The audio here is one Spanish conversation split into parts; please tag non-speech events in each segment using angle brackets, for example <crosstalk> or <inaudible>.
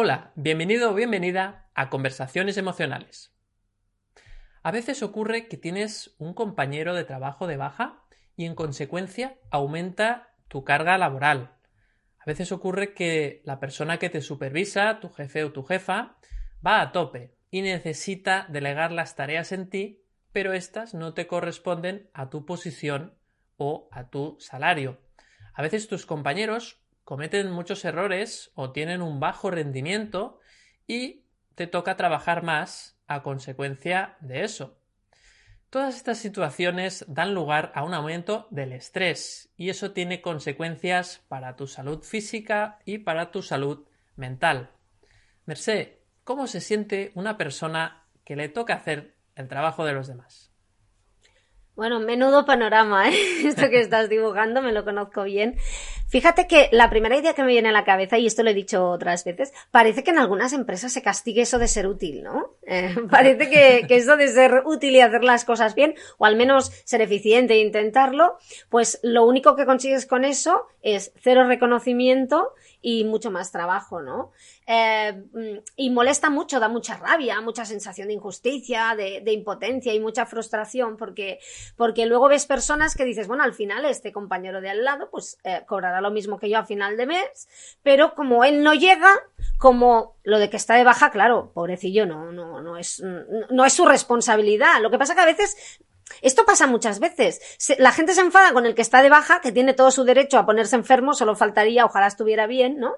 Hola, bienvenido o bienvenida a Conversaciones Emocionales. A veces ocurre que tienes un compañero de trabajo de baja y en consecuencia aumenta tu carga laboral. A veces ocurre que la persona que te supervisa, tu jefe o tu jefa, va a tope y necesita delegar las tareas en ti, pero éstas no te corresponden a tu posición o a tu salario. A veces tus compañeros cometen muchos errores o tienen un bajo rendimiento y te toca trabajar más a consecuencia de eso. Todas estas situaciones dan lugar a un aumento del estrés y eso tiene consecuencias para tu salud física y para tu salud mental. Merced, ¿cómo se siente una persona que le toca hacer el trabajo de los demás? Bueno, menudo panorama, ¿eh? <laughs> Esto que estás dibujando, me lo conozco bien. Fíjate que la primera idea que me viene a la cabeza, y esto lo he dicho otras veces, parece que en algunas empresas se castigue eso de ser útil, ¿no? <laughs> Eh, parece que, que, eso de ser útil y hacer las cosas bien, o al menos ser eficiente e intentarlo, pues lo único que consigues con eso es cero reconocimiento y mucho más trabajo, ¿no? Eh, y molesta mucho, da mucha rabia, mucha sensación de injusticia, de, de impotencia y mucha frustración, porque, porque luego ves personas que dices, bueno, al final este compañero de al lado, pues eh, cobrará lo mismo que yo a final de mes, pero como él no llega, como lo de que está de baja, claro, pobrecillo, no, no, no es, no es su responsabilidad. Lo que pasa que a veces esto pasa muchas veces. la gente se enfada con el que está de baja, que tiene todo su derecho a ponerse enfermo, solo faltaría, ojalá estuviera bien, ¿no?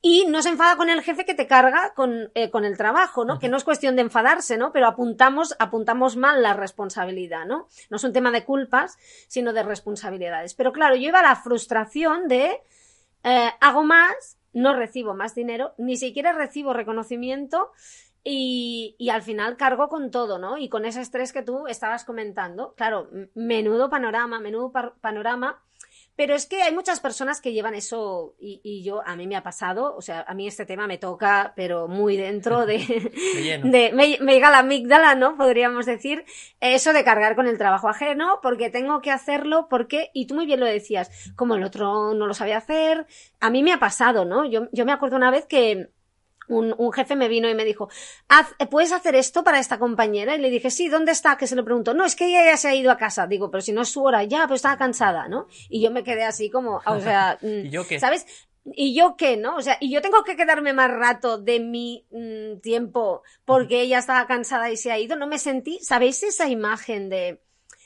Y no se enfada con el jefe que te carga con, eh, con el trabajo, ¿no? Que no es cuestión de enfadarse, ¿no? Pero apuntamos, apuntamos mal la responsabilidad, ¿no? No es un tema de culpas, sino de responsabilidades. Pero claro, yo iba a la frustración de eh, hago más, no recibo más dinero, ni siquiera recibo reconocimiento y, y, al final cargo con todo, ¿no? Y con ese estrés que tú estabas comentando. Claro, menudo panorama, menudo panorama. Pero es que hay muchas personas que llevan eso y, y, yo, a mí me ha pasado, o sea, a mí este tema me toca, pero muy dentro de, <laughs> de me, me, llega la amígdala, ¿no? Podríamos decir, eso de cargar con el trabajo ajeno, porque tengo que hacerlo, porque, y tú muy bien lo decías, como el otro no lo sabía hacer, a mí me ha pasado, ¿no? Yo, yo me acuerdo una vez que, un, un, jefe me vino y me dijo, ¿puedes hacer esto para esta compañera? Y le dije, sí, ¿dónde está? Que se lo preguntó. No, es que ella ya se ha ido a casa. Digo, pero si no es su hora, ya, pues estaba cansada, ¿no? Y yo me quedé así como, o sea, <laughs> ¿Y yo qué? ¿sabes? ¿Y yo qué, no? O sea, y yo tengo que quedarme más rato de mi mmm, tiempo porque ella estaba cansada y se ha ido. No me sentí, ¿sabéis esa imagen de,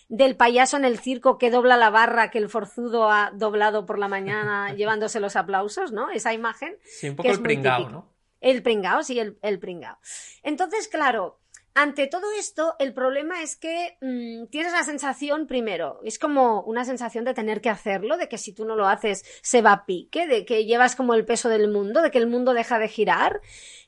del payaso en el circo que dobla la barra que el forzudo ha doblado por la mañana <laughs> llevándose los aplausos, ¿no? Esa imagen. Sí, un poco el pringao, ¿no? El pringao, sí, el, el pringao. Entonces, claro, ante todo esto, el problema es que mmm, tienes la sensación, primero, es como una sensación de tener que hacerlo, de que si tú no lo haces se va a pique, de que llevas como el peso del mundo, de que el mundo deja de girar,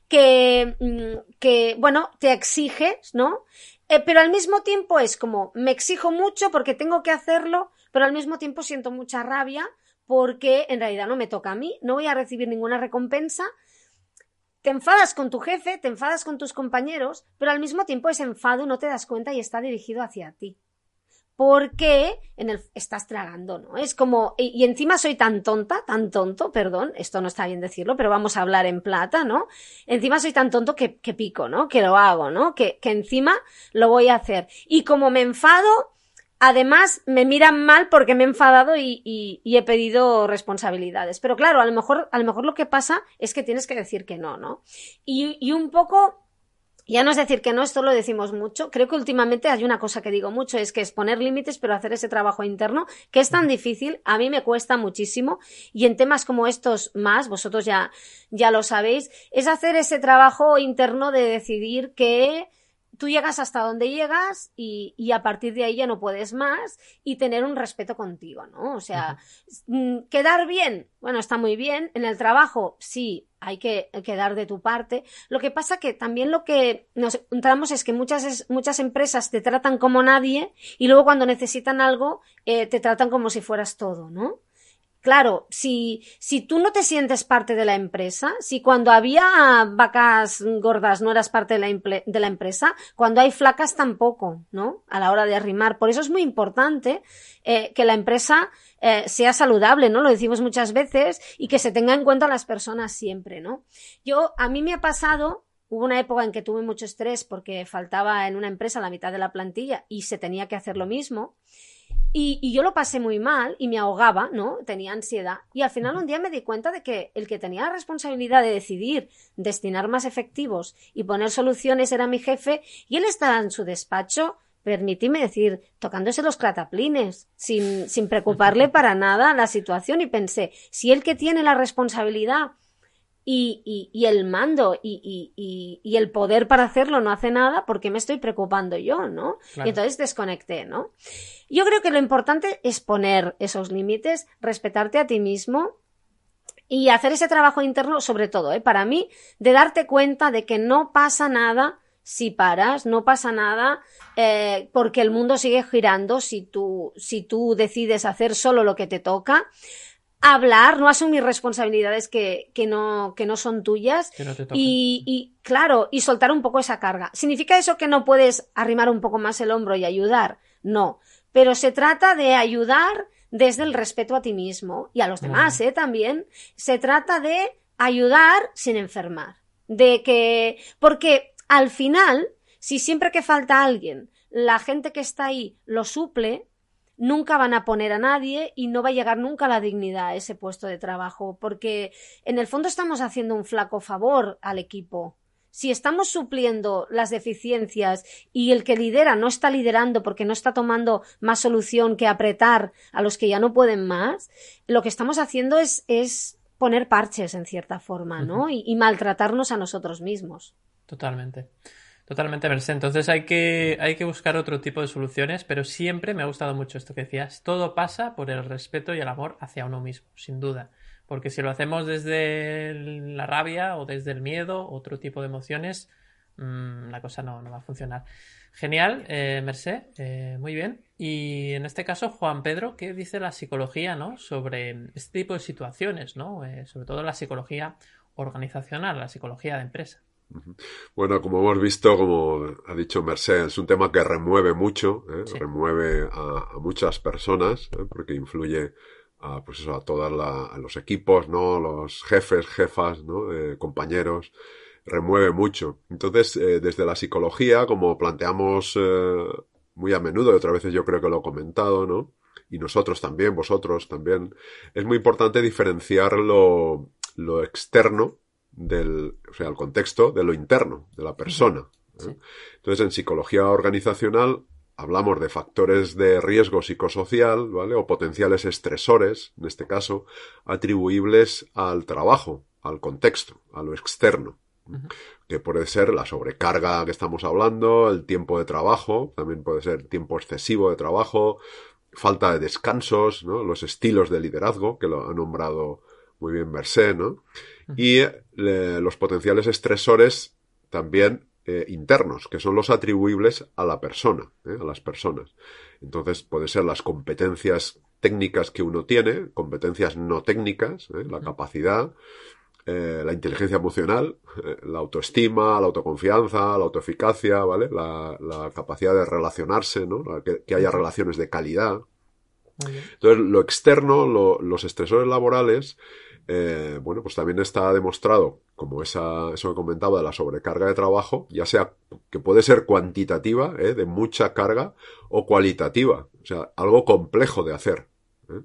que, mmm, que bueno, te exiges, ¿no? Eh, pero al mismo tiempo es como, me exijo mucho porque tengo que hacerlo, pero al mismo tiempo siento mucha rabia porque en realidad no me toca a mí, no voy a recibir ninguna recompensa, te enfadas con tu jefe, te enfadas con tus compañeros, pero al mismo tiempo ese enfado no te das cuenta y está dirigido hacia ti. Porque en el, estás tragando, ¿no? Es como, y, encima soy tan tonta, tan tonto, perdón, esto no está bien decirlo, pero vamos a hablar en plata, ¿no? Encima soy tan tonto que, que pico, ¿no? Que lo hago, ¿no? Que, que encima lo voy a hacer. Y como me enfado, Además, me miran mal porque me he enfadado y, y, y, he pedido responsabilidades. Pero claro, a lo mejor, a lo mejor lo que pasa es que tienes que decir que no, ¿no? Y, y un poco, ya no es decir que no, esto lo decimos mucho. Creo que últimamente hay una cosa que digo mucho, es que es poner límites, pero hacer ese trabajo interno, que es tan difícil, a mí me cuesta muchísimo, y en temas como estos más, vosotros ya, ya lo sabéis, es hacer ese trabajo interno de decidir que tú llegas hasta donde llegas y, y, a partir de ahí ya no puedes más y tener un respeto contigo, ¿no? O sea, uh -huh. quedar bien, bueno, está muy bien. En el trabajo, sí, hay que, que, dar de tu parte. Lo que pasa que también lo que nos encontramos es que muchas, muchas empresas te tratan como nadie y luego cuando necesitan algo eh, te tratan como si fueras todo, ¿no? Claro, si, si tú no te sientes parte de la empresa, si cuando había vacas gordas no eras parte de la, de la, empresa, cuando hay flacas tampoco, ¿no? A la hora de arrimar. Por eso es muy importante eh, que la empresa eh, sea saludable, ¿no? Lo decimos muchas veces y que se tenga en cuenta a las personas siempre, ¿no? Yo, a mí me ha pasado Hubo una época en que tuve mucho estrés porque faltaba en una empresa la mitad de la plantilla y se tenía que hacer lo mismo. Y, yo lo pasé muy mal y me ahogaba, ¿no? Tenía ansiedad. Y al final un día me di cuenta de que el que tenía la responsabilidad de decidir destinar más efectivos y poner soluciones era mi jefe y él estaba en su despacho, permitíme decir, tocándose los crataplines, sin, sin preocuparle <laughs> para nada la situación y pensé, si el que tiene la responsabilidad y, y, el mando y, y, el poder para hacerlo no hace nada, ¿por qué me estoy preocupando yo, no? Y entonces desconecté, ¿no? Yo creo que lo importante es poner esos límites, respetarte a ti mismo y hacer ese trabajo interno, sobre todo, ¿eh? para mí, de darte cuenta de que no pasa nada si paras, no pasa nada eh, porque el mundo sigue girando si tú, si tú decides hacer solo lo que te toca hablar, no asumir responsabilidades que, que, no, que no son tuyas y, y, claro, y soltar un poco esa carga. ¿Significa eso que no puedes arrimar un poco más el hombro y ayudar? No, pero se trata de ayudar desde el respeto a ti mismo y a los demás, ¿eh? También. Se trata de ayudar sin enfermar. De que, porque al final, si siempre que falta alguien, la gente que está ahí lo suple, nunca van a poner a nadie y no va a llegar nunca la dignidad a ese puesto de trabajo, porque en el fondo estamos haciendo un flaco favor al equipo. Si estamos supliendo las deficiencias y el que lidera no está liderando porque no está tomando más solución que apretar a los que ya no pueden más, lo que estamos haciendo es, es poner parches en cierta forma, ¿no? y maltratarnos a nosotros mismos. Totalmente. Totalmente, Merced. Entonces hay que, hay que buscar otro tipo de soluciones, pero siempre me ha gustado mucho esto que decías. Todo pasa por el respeto y el amor hacia uno mismo, sin duda. Porque si lo hacemos desde la rabia o desde el miedo, otro tipo de emociones, mmm, la cosa no, no, va a funcionar. Genial, eh, Merced, eh, muy bien. Y en este caso, Juan Pedro, ¿qué dice la psicología ¿no? sobre este tipo de situaciones, ¿no? Eh, sobre todo la psicología organizacional, la psicología de empresa? Bueno, como hemos visto, como ha dicho Mercedes, es un tema que remueve mucho, ¿eh? remueve a, muchas personas, ¿eh? porque influye a, pues eso, a todos los equipos, ¿no? Los jefes, jefas, ¿no? Eh, compañeros, remueve mucho. Entonces, desde la psicología, como planteamos muy a menudo, y otras veces yo creo que lo he comentado, ¿no? Y nosotros también, vosotros también, es muy importante diferenciar lo, lo externo del, o sea, el contexto de lo interno, de la persona. ¿eh? Entonces, en psicología organizacional hablamos de factores de riesgo psicosocial, ¿vale? O potenciales estresores, en este caso, atribuibles al trabajo, al contexto, a lo externo. Que puede ser la sobrecarga que estamos hablando, el tiempo de trabajo, también puede ser tiempo excesivo de trabajo, falta de descansos, ¿no? Los estilos de liderazgo, que lo ha nombrado muy bien Merced, ¿no? Y los potenciales estresores también eh, internos, que son los atribuibles a la persona, ¿eh? a las personas. Entonces, puede ser las competencias técnicas que uno tiene, competencias no técnicas, ¿eh? la capacidad, la inteligencia emocional, la autoestima, la autoconfianza, la autoeficacia, ¿vale? La, capacidad de relacionarse, ¿no? que, haya relaciones de calidad. Entonces, lo externo, los estresores laborales, eh, bueno, pues también está demostrado, como esa, eso que comentaba de la sobrecarga de trabajo, ya sea que puede ser cuantitativa, ¿eh? de mucha carga, o cualitativa, o sea, algo complejo de hacer. ¿eh?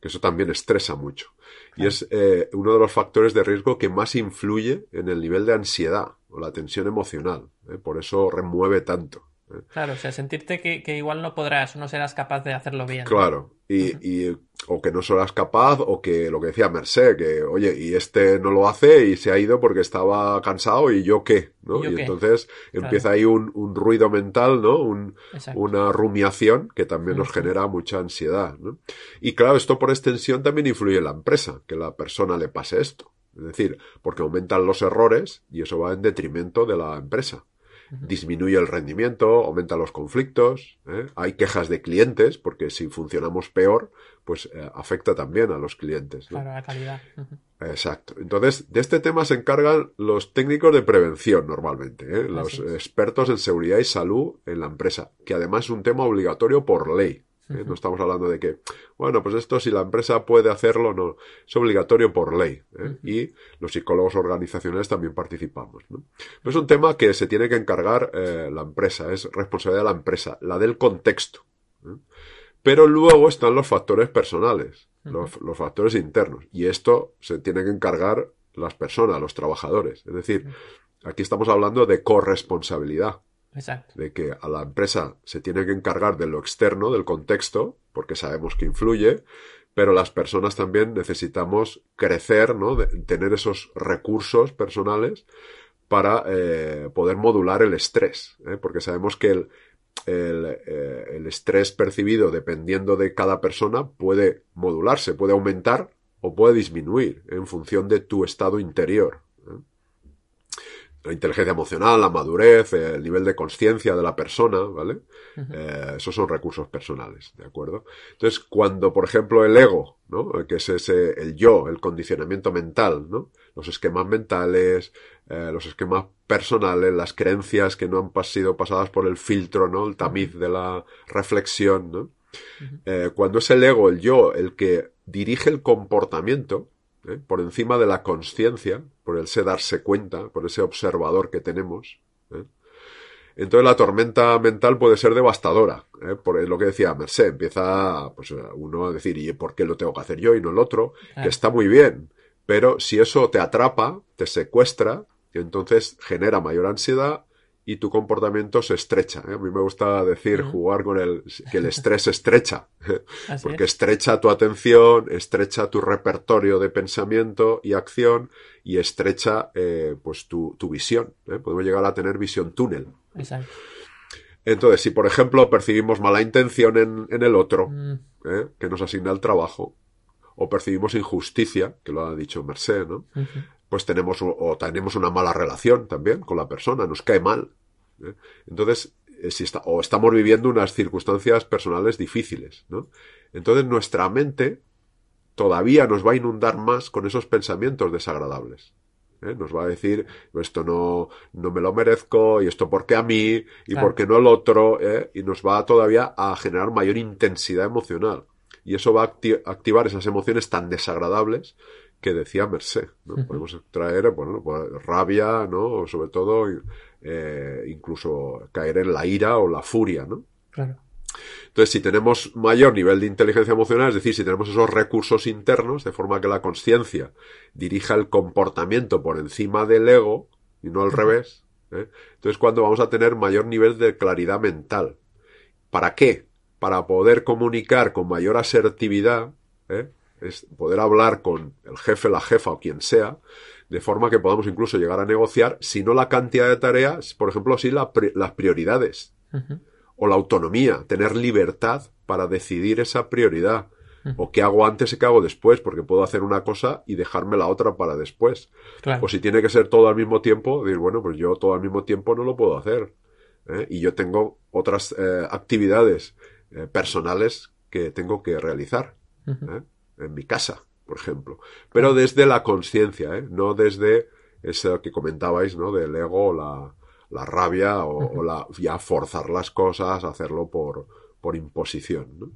Que eso también estresa mucho. Y es eh, uno de los factores de riesgo que más influye en el nivel de ansiedad o la tensión emocional. Por eso remueve tanto. Claro, o sea, sentirte que, que, igual no podrás no serás capaz de hacerlo bien. Claro, y, y, o que no serás capaz, o que lo que decía Merced, que oye, y este no lo hace y se ha ido porque estaba cansado y yo qué, ¿no? Y, entonces empieza ahí un, un, ruido mental, ¿no? Un, una rumiación que también nos genera mucha ansiedad, ¿no? Y claro, esto por extensión también influye en la empresa, que la persona le pase esto. Es decir, porque aumentan los errores y eso va en detrimento de la empresa disminuye el rendimiento, aumenta los conflictos, ¿eh? hay quejas de clientes, porque si funcionamos peor, pues eh, afecta también a los clientes. Claro, la calidad. Exacto. Entonces, de este tema se encargan los técnicos de prevención normalmente, ¿eh? los expertos en seguridad y salud en la empresa, que además es un tema obligatorio por ley. ¿Eh? No estamos hablando de que, bueno, pues esto si la empresa puede hacerlo, no, es obligatorio por ley. ¿eh? Y los psicólogos organizacionales también participamos. ¿no? Pero es un tema que se tiene que encargar eh, la empresa, es responsabilidad de la empresa, la del contexto. Pero luego están los factores personales, los, los, factores internos. Y esto se tiene que encargar las personas, los trabajadores. Es decir, aquí estamos hablando de corresponsabilidad. Exacto. De que a la empresa se tiene que encargar de lo externo, del contexto, porque sabemos que influye, pero las personas también necesitamos crecer, ¿no? Tener esos recursos personales para eh, poder modular el estrés, ¿eh? porque sabemos que el, eh, el, estrés percibido dependiendo de cada persona puede modularse, puede aumentar o puede disminuir en función de tu estado interior la inteligencia emocional, la madurez, el nivel de conciencia de la persona, ¿vale? Uh -huh. eh, esos son recursos personales, ¿de acuerdo? Entonces, cuando, por ejemplo, el ego, ¿no? Que es ese, el yo, el condicionamiento mental, ¿no? Los esquemas mentales, eh, los esquemas personales, las creencias que no han sido pasadas por el filtro, ¿no? El tamiz de la reflexión, ¿no? Uh -huh. eh, cuando es el ego, el yo, el que dirige el comportamiento, ¿eh? por encima de la conciencia, por ese darse cuenta, por ese observador que tenemos. ¿eh? Entonces la tormenta mental puede ser devastadora, ¿eh? por lo que decía Merced, empieza pues, uno a decir, ¿y por qué lo tengo que hacer yo y no el otro? Claro. Que está muy bien, pero si eso te atrapa, te secuestra, entonces genera mayor ansiedad y tu comportamiento se estrecha. ¿eh? A mí me gusta decir, jugar con el, que el estrés estrecha, porque es. estrecha tu atención, estrecha tu repertorio de pensamiento y acción y estrecha eh, pues tu, tu visión. ¿eh? Podemos llegar a tener visión túnel. Exacto. Entonces, si por ejemplo percibimos mala intención en, en el otro, mm. que nos asigna el trabajo, o percibimos injusticia, que lo ha dicho Merced, ¿no? Uh -huh pues tenemos o tenemos una mala relación también con la persona, nos cae mal. ¿Eh? Entonces, si está, o estamos viviendo unas circunstancias personales difíciles, ¿no? Entonces nuestra mente todavía nos va a inundar más con esos pensamientos desagradables. ¿eh? Nos va a decir, esto no, no me lo merezco, y esto porque a mí, y claro. porque no el otro, ¿eh? y nos va todavía a generar mayor intensidad emocional. Y eso va a acti activar esas emociones tan desagradables que decía Merced. ¿no? Podemos traer, bueno, pues, rabia, ¿no? Sobre todo, eh, incluso caer en la ira o la furia, ¿no? Claro. Entonces, si tenemos mayor nivel de inteligencia emocional, es decir, si tenemos esos recursos internos, de forma que la conciencia dirija el comportamiento por encima del ego, y no al revés, ¿eh? entonces cuando vamos a tener mayor nivel de claridad mental. ¿Para qué? Para poder comunicar con mayor asertividad, ¿eh? es poder hablar con el jefe, la jefa o quien sea, de forma que podamos incluso llegar a negociar, si no la cantidad de tareas, por ejemplo, sí la, las prioridades uh -huh. o la autonomía, tener libertad para decidir esa prioridad. Uh -huh. O qué hago antes y qué hago después, porque puedo hacer una cosa y dejarme la otra para después. Claro. O si tiene que ser todo al mismo tiempo, decir, bueno, pues yo todo al mismo tiempo no lo puedo hacer. ¿eh? Y yo tengo otras eh, actividades eh, personales que tengo que realizar. Uh -huh en mi casa, por ejemplo. Pero desde la conciencia, ¿eh? no desde eso que comentabais, ¿no? Del ego, la, la rabia o, la, ya forzar las cosas, hacerlo por, por imposición, ¿no?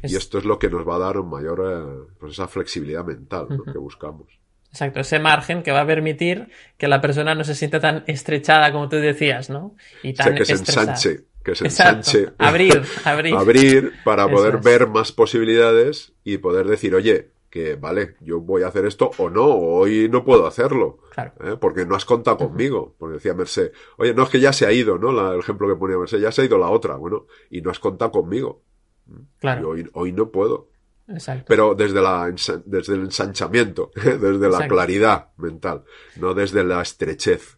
Es... Y esto es lo que nos va a dar un mayor, eh, pues esa flexibilidad mental, ¿no? uh -huh. Que buscamos. Exacto, ese margen que va a permitir que la persona no se sienta tan estrechada como tú decías, ¿no? Y tan o sea, que estresada. se ensanche, que se ensanche. Abrir, <laughs> abrir. abrir para poder es. ver más posibilidades y poder decir, oye, que vale, yo voy a hacer esto o no, hoy no puedo hacerlo. Claro. ¿eh? Porque no has contado conmigo. Porque decía Merced, oye, no es que ya se ha ido, ¿no? La, el ejemplo que ponía Merced, ya se ha ido la otra. Bueno, y no has contado conmigo. Claro. hoy, hoy no puedo. Exacto. Pero desde, la, desde el ensanchamiento, <laughs> desde la Exacto. claridad mental, no desde la estrechez.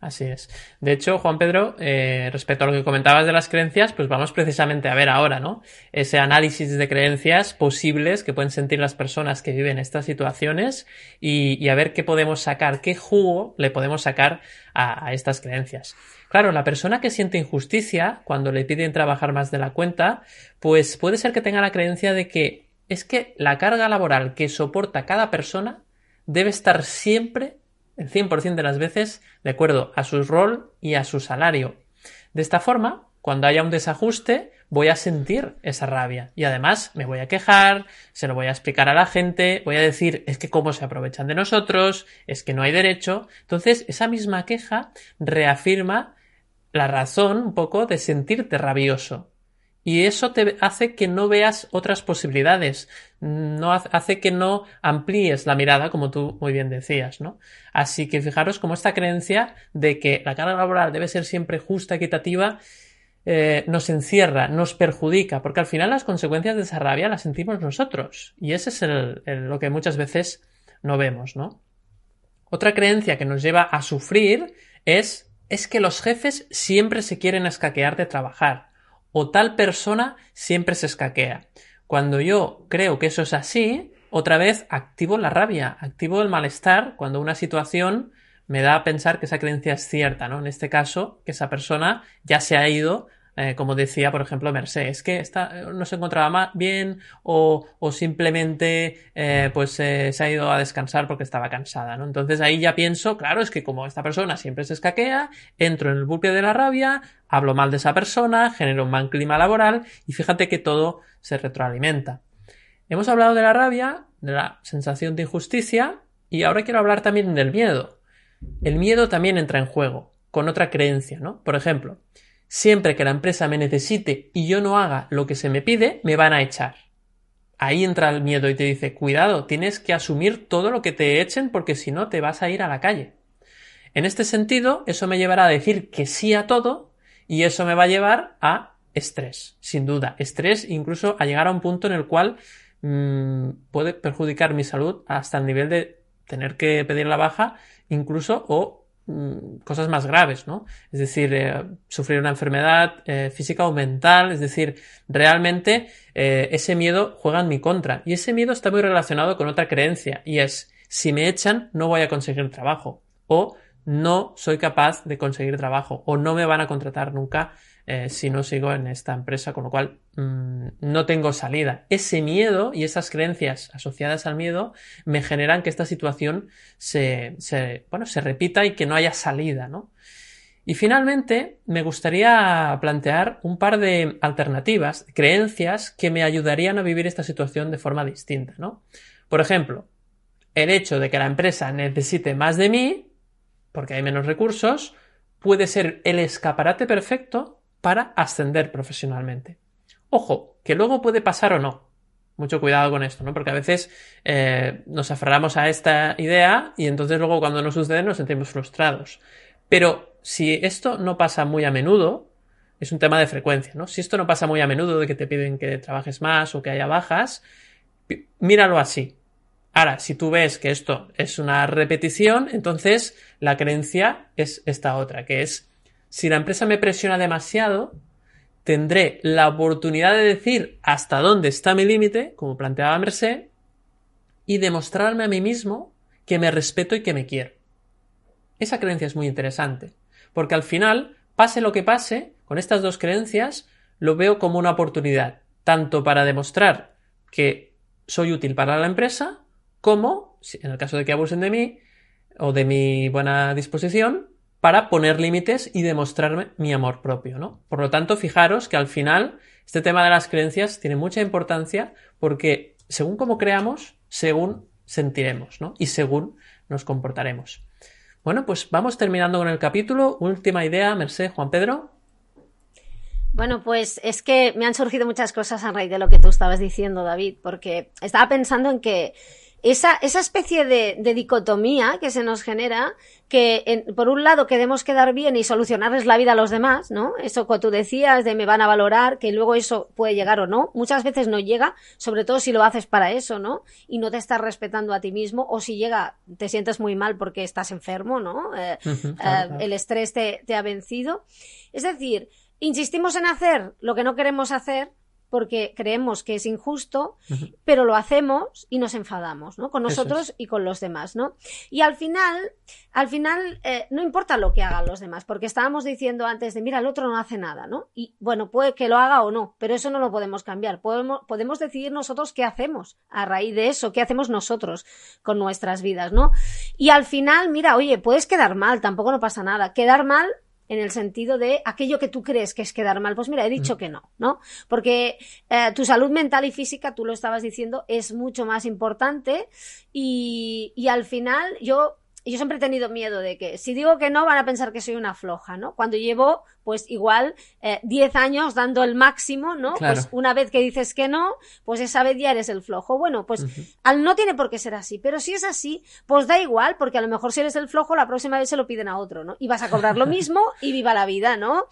Así es. De hecho, Juan Pedro, eh, respecto a lo que comentabas de las creencias, pues vamos precisamente a ver ahora, ¿no? Ese análisis de creencias posibles que pueden sentir las personas que viven estas situaciones y, a ver qué podemos sacar, qué jugo le podemos sacar a, estas creencias. Claro, la persona que siente injusticia cuando le piden trabajar más de la cuenta, pues puede ser que tenga la creencia de que es que la carga laboral que soporta cada persona debe estar siempre el 100% de las veces de acuerdo a su rol y a su salario. De esta forma, cuando haya un desajuste, voy a sentir esa rabia y además me voy a quejar, se lo voy a explicar a la gente, voy a decir es que cómo se aprovechan de nosotros, es que no hay derecho. Entonces, esa misma queja reafirma la razón un poco de sentirte rabioso. Y eso te hace que no veas otras posibilidades, no hace que no amplíes la mirada, como tú muy bien decías, ¿no? Así que fijaros como esta creencia de que la carga laboral debe ser siempre justa, equitativa, eh, nos encierra, nos perjudica, porque al final las consecuencias de esa rabia las sentimos nosotros. Y ese es lo que muchas veces no vemos, ¿no? Otra creencia que nos lleva a sufrir es, es que los jefes siempre se quieren escaquear de trabajar o tal persona siempre se escaquea. Cuando yo creo que eso es así, otra vez activo la rabia, activo el malestar cuando una situación me da a pensar que esa creencia es cierta, ¿no? En este caso, que esa persona ya se ha ido eh, como decía, por ejemplo, Mercedes, que está, no se encontraba bien o, simplemente eh, pues se ha ido a descansar porque estaba cansada, ¿no? Entonces ahí ya pienso, claro, es que como esta persona siempre se escaquea, entro en el bucle de la rabia, hablo mal de esa persona, genero un mal clima laboral y fíjate que todo se retroalimenta. Hemos hablado de la rabia, de la sensación de injusticia y ahora quiero hablar también del miedo. El miedo también entra en juego con otra creencia, ¿no? Por ejemplo, Siempre que la empresa me necesite y yo no haga lo que se me pide, me van a echar. Ahí entra el miedo y te dice, cuidado, tienes que asumir todo lo que te echen porque si no te vas a ir a la calle. En este sentido, eso me llevará a decir que sí a todo y eso me va a llevar a estrés, sin duda. Estrés incluso a llegar a un punto en el cual mm, puede perjudicar mi salud hasta el nivel de tener que pedir la baja incluso o cosas más graves, ¿no? Es decir, eh, sufrir una enfermedad eh, física o mental, es decir, realmente eh, ese miedo juega en mi contra. Y ese miedo está muy relacionado con otra creencia, y es, si me echan, no voy a conseguir trabajo, o no soy capaz de conseguir trabajo, o no me van a contratar nunca eh, si no sigo en esta empresa, con lo cual mm, no tengo salida. Ese miedo y esas creencias asociadas al miedo me generan que esta situación se, bueno, se repita y que no haya salida, ¿no? Y finalmente, me gustaría plantear un par de alternativas, creencias que me ayudarían a vivir esta situación de forma distinta, ¿no? Por ejemplo, el hecho de que la empresa necesite más de mí, porque hay menos recursos, puede ser el escaparate perfecto para ascender profesionalmente. Ojo, que luego puede pasar o no. Mucho cuidado con esto, ¿no? Porque a veces eh, nos aferramos a esta idea y entonces luego cuando no sucede nos sentimos frustrados. Pero si esto no pasa muy a menudo, es un tema de frecuencia, ¿no? Si esto no pasa muy a menudo de que te piden que trabajes más o que haya bajas, míralo así. Ahora, si tú ves que esto es una repetición, entonces la creencia es esta otra, que es si la empresa me presiona demasiado, tendré la oportunidad de decir hasta dónde está mi límite, como planteaba Merced, y demostrarme a mí mismo que me respeto y que me quiero. Esa creencia es muy interesante, porque al final, pase lo que pase, con estas dos creencias, lo veo como una oportunidad, tanto para demostrar que soy útil para la empresa, como, en el caso de que abusen de mí, o de mi buena disposición, para poner límites y demostrarme mi amor propio, ¿no? Por lo tanto, fijaros que al final este tema de las creencias tiene mucha importancia porque según cómo creamos, según sentiremos, ¿no? Y según nos comportaremos. Bueno, pues vamos terminando con el capítulo. Última idea, Merced, Juan Pedro. Bueno, pues es que me han surgido muchas cosas a raíz de lo que tú estabas diciendo, David, porque estaba pensando en que esa, esa especie de, de dicotomía que se nos genera, que en- por un lado queremos quedar bien y solucionarles la vida a los demás, ¿no? Eso que tú decías de me van a valorar, que luego eso puede llegar o no. Muchas veces no llega, sobre todo si lo haces para eso, ¿no? Y no te estás respetando a ti mismo, o si llega, te sientes muy mal porque estás enfermo, ¿no? Eh, eh, claro, el estrés te, te ha vencido. Es decir, insistimos en hacer lo que no queremos hacer porque creemos que es injusto, pero lo hacemos y nos enfadamos, ¿no? Con nosotros es. y con los demás, ¿no? Y al final, al final, eh, no importa lo que hagan los demás, porque estábamos diciendo antes de, mira, el otro no hace nada, ¿no? Y bueno, puede que lo haga o no, pero eso no lo podemos cambiar. Podemos, podemos decidir nosotros qué hacemos a raíz de eso, qué hacemos nosotros con nuestras vidas, ¿no? Y al final, mira, oye, puedes quedar mal, tampoco no pasa nada. Quedar mal en el sentido de aquello que tú crees que es quedar mal. Pues mira, he dicho que no, ¿no? Porque eh, tu salud mental y física, tú lo estabas diciendo, es mucho más importante y, y al final yo, yo siempre he tenido miedo de que si digo que no van a pensar que soy una floja, ¿no? Cuando llevo pues igual eh, 10 años dando el máximo, ¿no? Claro. Pues una vez que dices que no, pues esa vez ya eres el flojo. Bueno, pues al no tiene por qué ser así, pero si es así, pues da igual, porque a lo mejor si eres el flojo, la próxima vez se lo piden a otro, ¿no? Y vas a cobrar lo mismo y viva la vida, ¿no?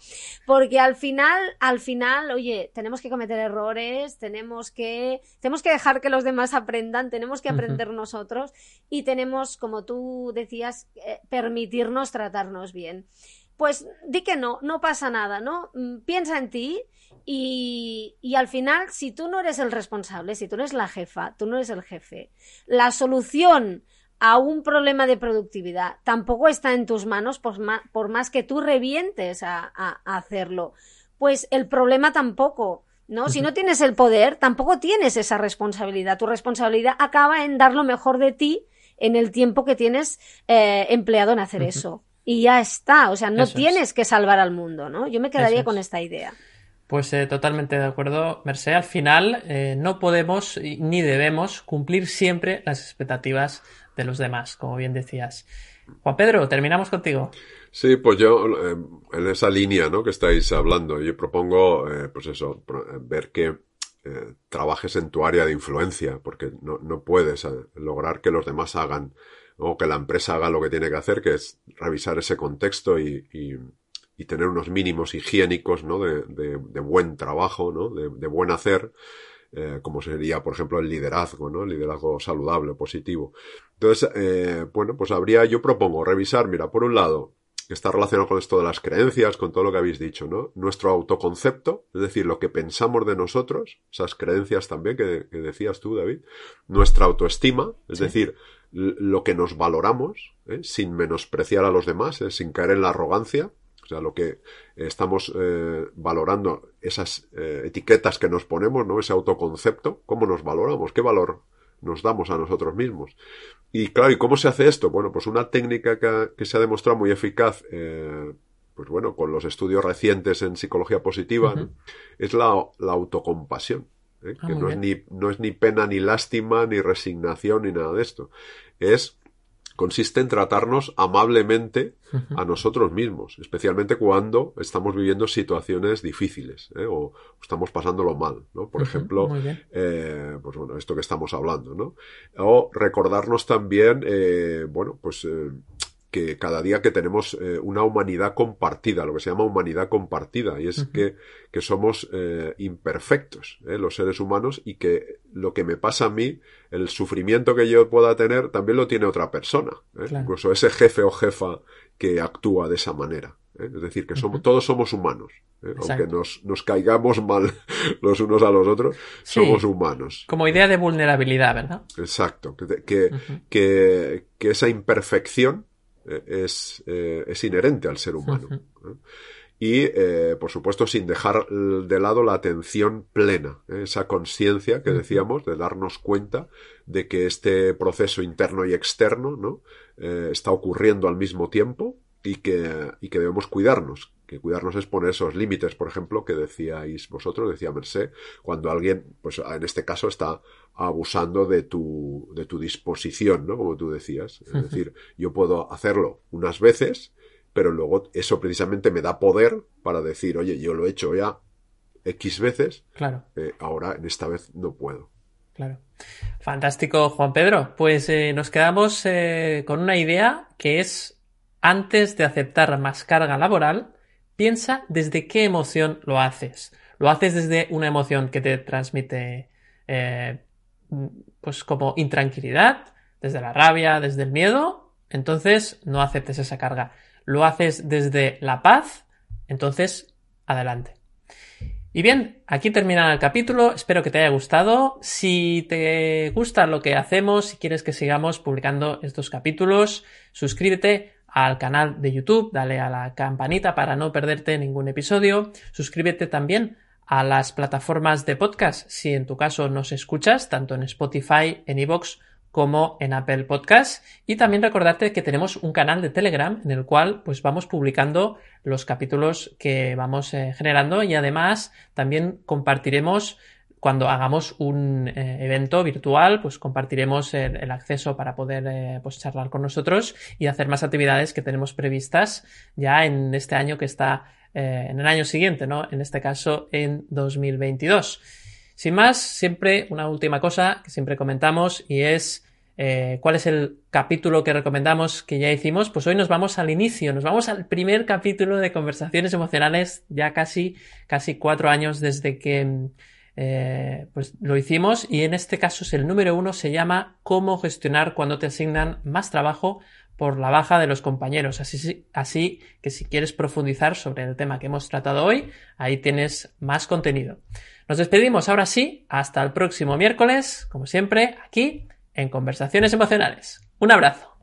Porque al final, al final, oye, tenemos que cometer errores, tenemos que, tenemos que dejar que los demás aprendan, tenemos que aprender nosotros y tenemos, como tú decías, eh, permitirnos tratarnos bien. Pues di que no, no pasa nada, ¿no? Mm, Piensa en ti y, y al final, si tú no eres el responsable, si tú no eres la jefa, tú no eres el jefe, la solución a un problema de productividad tampoco está en tus manos por más, por más que tú revientes a, a- a hacerlo. Pues el problema tampoco. ¿No? Si no tienes el poder, tampoco tienes esa responsabilidad. Tu responsabilidad acaba en dar lo mejor de ti en el tiempo que tienes eh, empleado en hacer eso. Y ya está. O sea, no Eso es. tienes que salvar al mundo, ¿no? Yo me quedaría Eso con es. esta idea. Pues eh, totalmente de acuerdo, Merced. Al final eh, no podemos ni debemos cumplir siempre las expectativas de los demás, como bien decías. Juan Pedro, terminamos contigo. Sí, pues yo eh, en esa línea ¿no? que estáis hablando, yo propongo, eh, pues eso, ver que eh, trabajes en tu área de influencia, porque no, no puedes eh, lograr que los demás hagan o que la empresa haga lo que tiene que hacer, que es revisar ese contexto y, y- y tener unos mínimos higiénicos ¿no? de, de- de buen trabajo, ¿no? de, de buen hacer, eh, como sería, por ejemplo, el liderazgo, ¿no? El liderazgo saludable, positivo. Entonces, eh, bueno, pues habría, yo propongo revisar, mira, por un lado, está relacionado con esto de las creencias, con todo lo que habéis dicho, ¿no? Nuestro autoconcepto, es decir, lo que pensamos de nosotros, esas creencias también que, que decías tú, David, nuestra autoestima, es Sí. decir, lo que nos valoramos, ¿eh? sin menospreciar a los demás, ¿eh? sin caer en la arrogancia, o sea, lo que estamos eh, valorando, esas etiquetas que nos ponemos, ¿no? Ese autoconcepto, ¿cómo nos valoramos? ¿Qué valor nos damos a nosotros mismos? Y claro, ¿y cómo se hace esto? Bueno, pues una técnica que, que se ha demostrado muy eficaz, eh, pues bueno, con los estudios recientes en psicología positiva, es la, la autocompasión. ¿eh? Ah, que no es, ni, no es ni pena, ni lástima, ni resignación, ni nada de esto. Es, consiste en tratarnos amablemente a nosotros mismos, especialmente cuando estamos viviendo situaciones difíciles ¿eh? o estamos pasándolo mal, ¿no? Por ejemplo, eh, pues bueno, esto que estamos hablando, ¿no? O recordarnos también, eh, bueno, pues que cada día que tenemos eh, una humanidad compartida, lo que se llama humanidad compartida, y es que, que somos eh, imperfectos, ¿eh? los seres humanos, y que lo que me pasa a mí, el sufrimiento que yo pueda tener, también lo tiene otra persona, ¿eh? Claro. incluso ese jefe o jefa que actúa de esa manera. ¿eh? Es decir, que somos, todos somos humanos, ¿eh? Aunque nos, nos caigamos mal <laughs> los unos a los otros, Sí. somos humanos. Como idea de vulnerabilidad, ¿verdad? Exacto, que, que, que, que esa imperfección es, eh, es inherente al ser humano. ¿eh? Y, eh, por supuesto, sin dejar de lado la atención plena, ¿eh? esa conciencia que decíamos de darnos cuenta de que este proceso interno y externo ¿no? Eh, está ocurriendo al mismo tiempo y que, y que debemos cuidarnos. Que cuidarnos es poner esos límites, por ejemplo, que decíais vosotros, decía Mercé, cuando alguien, pues en este caso, está abusando de tu, de tu disposición, ¿no? Como tú decías. Es decir, yo puedo hacerlo unas veces, pero luego eso precisamente me da poder para decir, oye, yo lo he hecho ya X veces, Claro. eh, ahora en esta vez no puedo. claro. Fantástico, Juan Pedro. Pues eh, nos quedamos eh, con una idea que es, antes de aceptar más carga laboral, piensa desde qué emoción lo haces. ¿Lo haces desde una emoción que te transmite, eh, pues como intranquilidad, desde la rabia, desde el miedo? Entonces no aceptes esa carga. ¿Lo haces desde la paz? Entonces, adelante. Y bien, aquí termina el capítulo, espero que te haya gustado. Si te gusta lo que hacemos, si quieres que sigamos publicando estos capítulos, suscríbete al canal de YouTube, dale a la campanita para no perderte ningún episodio, suscríbete también a las plataformas de podcast si en tu caso nos escuchas, tanto en Spotify, en iVoox como en Apple Podcast. Y también recordarte que tenemos un canal de Telegram en el cual pues vamos publicando los capítulos que vamos eh, generando y además también compartiremos cuando hagamos un eh, evento virtual, pues compartiremos el, acceso para poder eh, pues charlar con nosotros y hacer más actividades que tenemos previstas ya en este año que está en el año siguiente, ¿no? En este caso en 2022. Sin más, siempre una última cosa que siempre comentamos y es eh, cuál es el capítulo que recomendamos que ya hicimos. Pues hoy nos vamos al inicio, nos vamos al primer capítulo de conversaciones emocionales, ya casi, casi cuatro años desde que eh, pues lo hicimos y en este caso es el número uno, se llama cómo gestionar cuando te asignan más trabajo por la baja de los compañeros. Así, así que si quieres profundizar sobre el tema que hemos tratado hoy, ahí tienes más contenido. Nos despedimos ahora sí, hasta el próximo miércoles, como siempre, aquí en Conversaciones Emocionales. Un abrazo.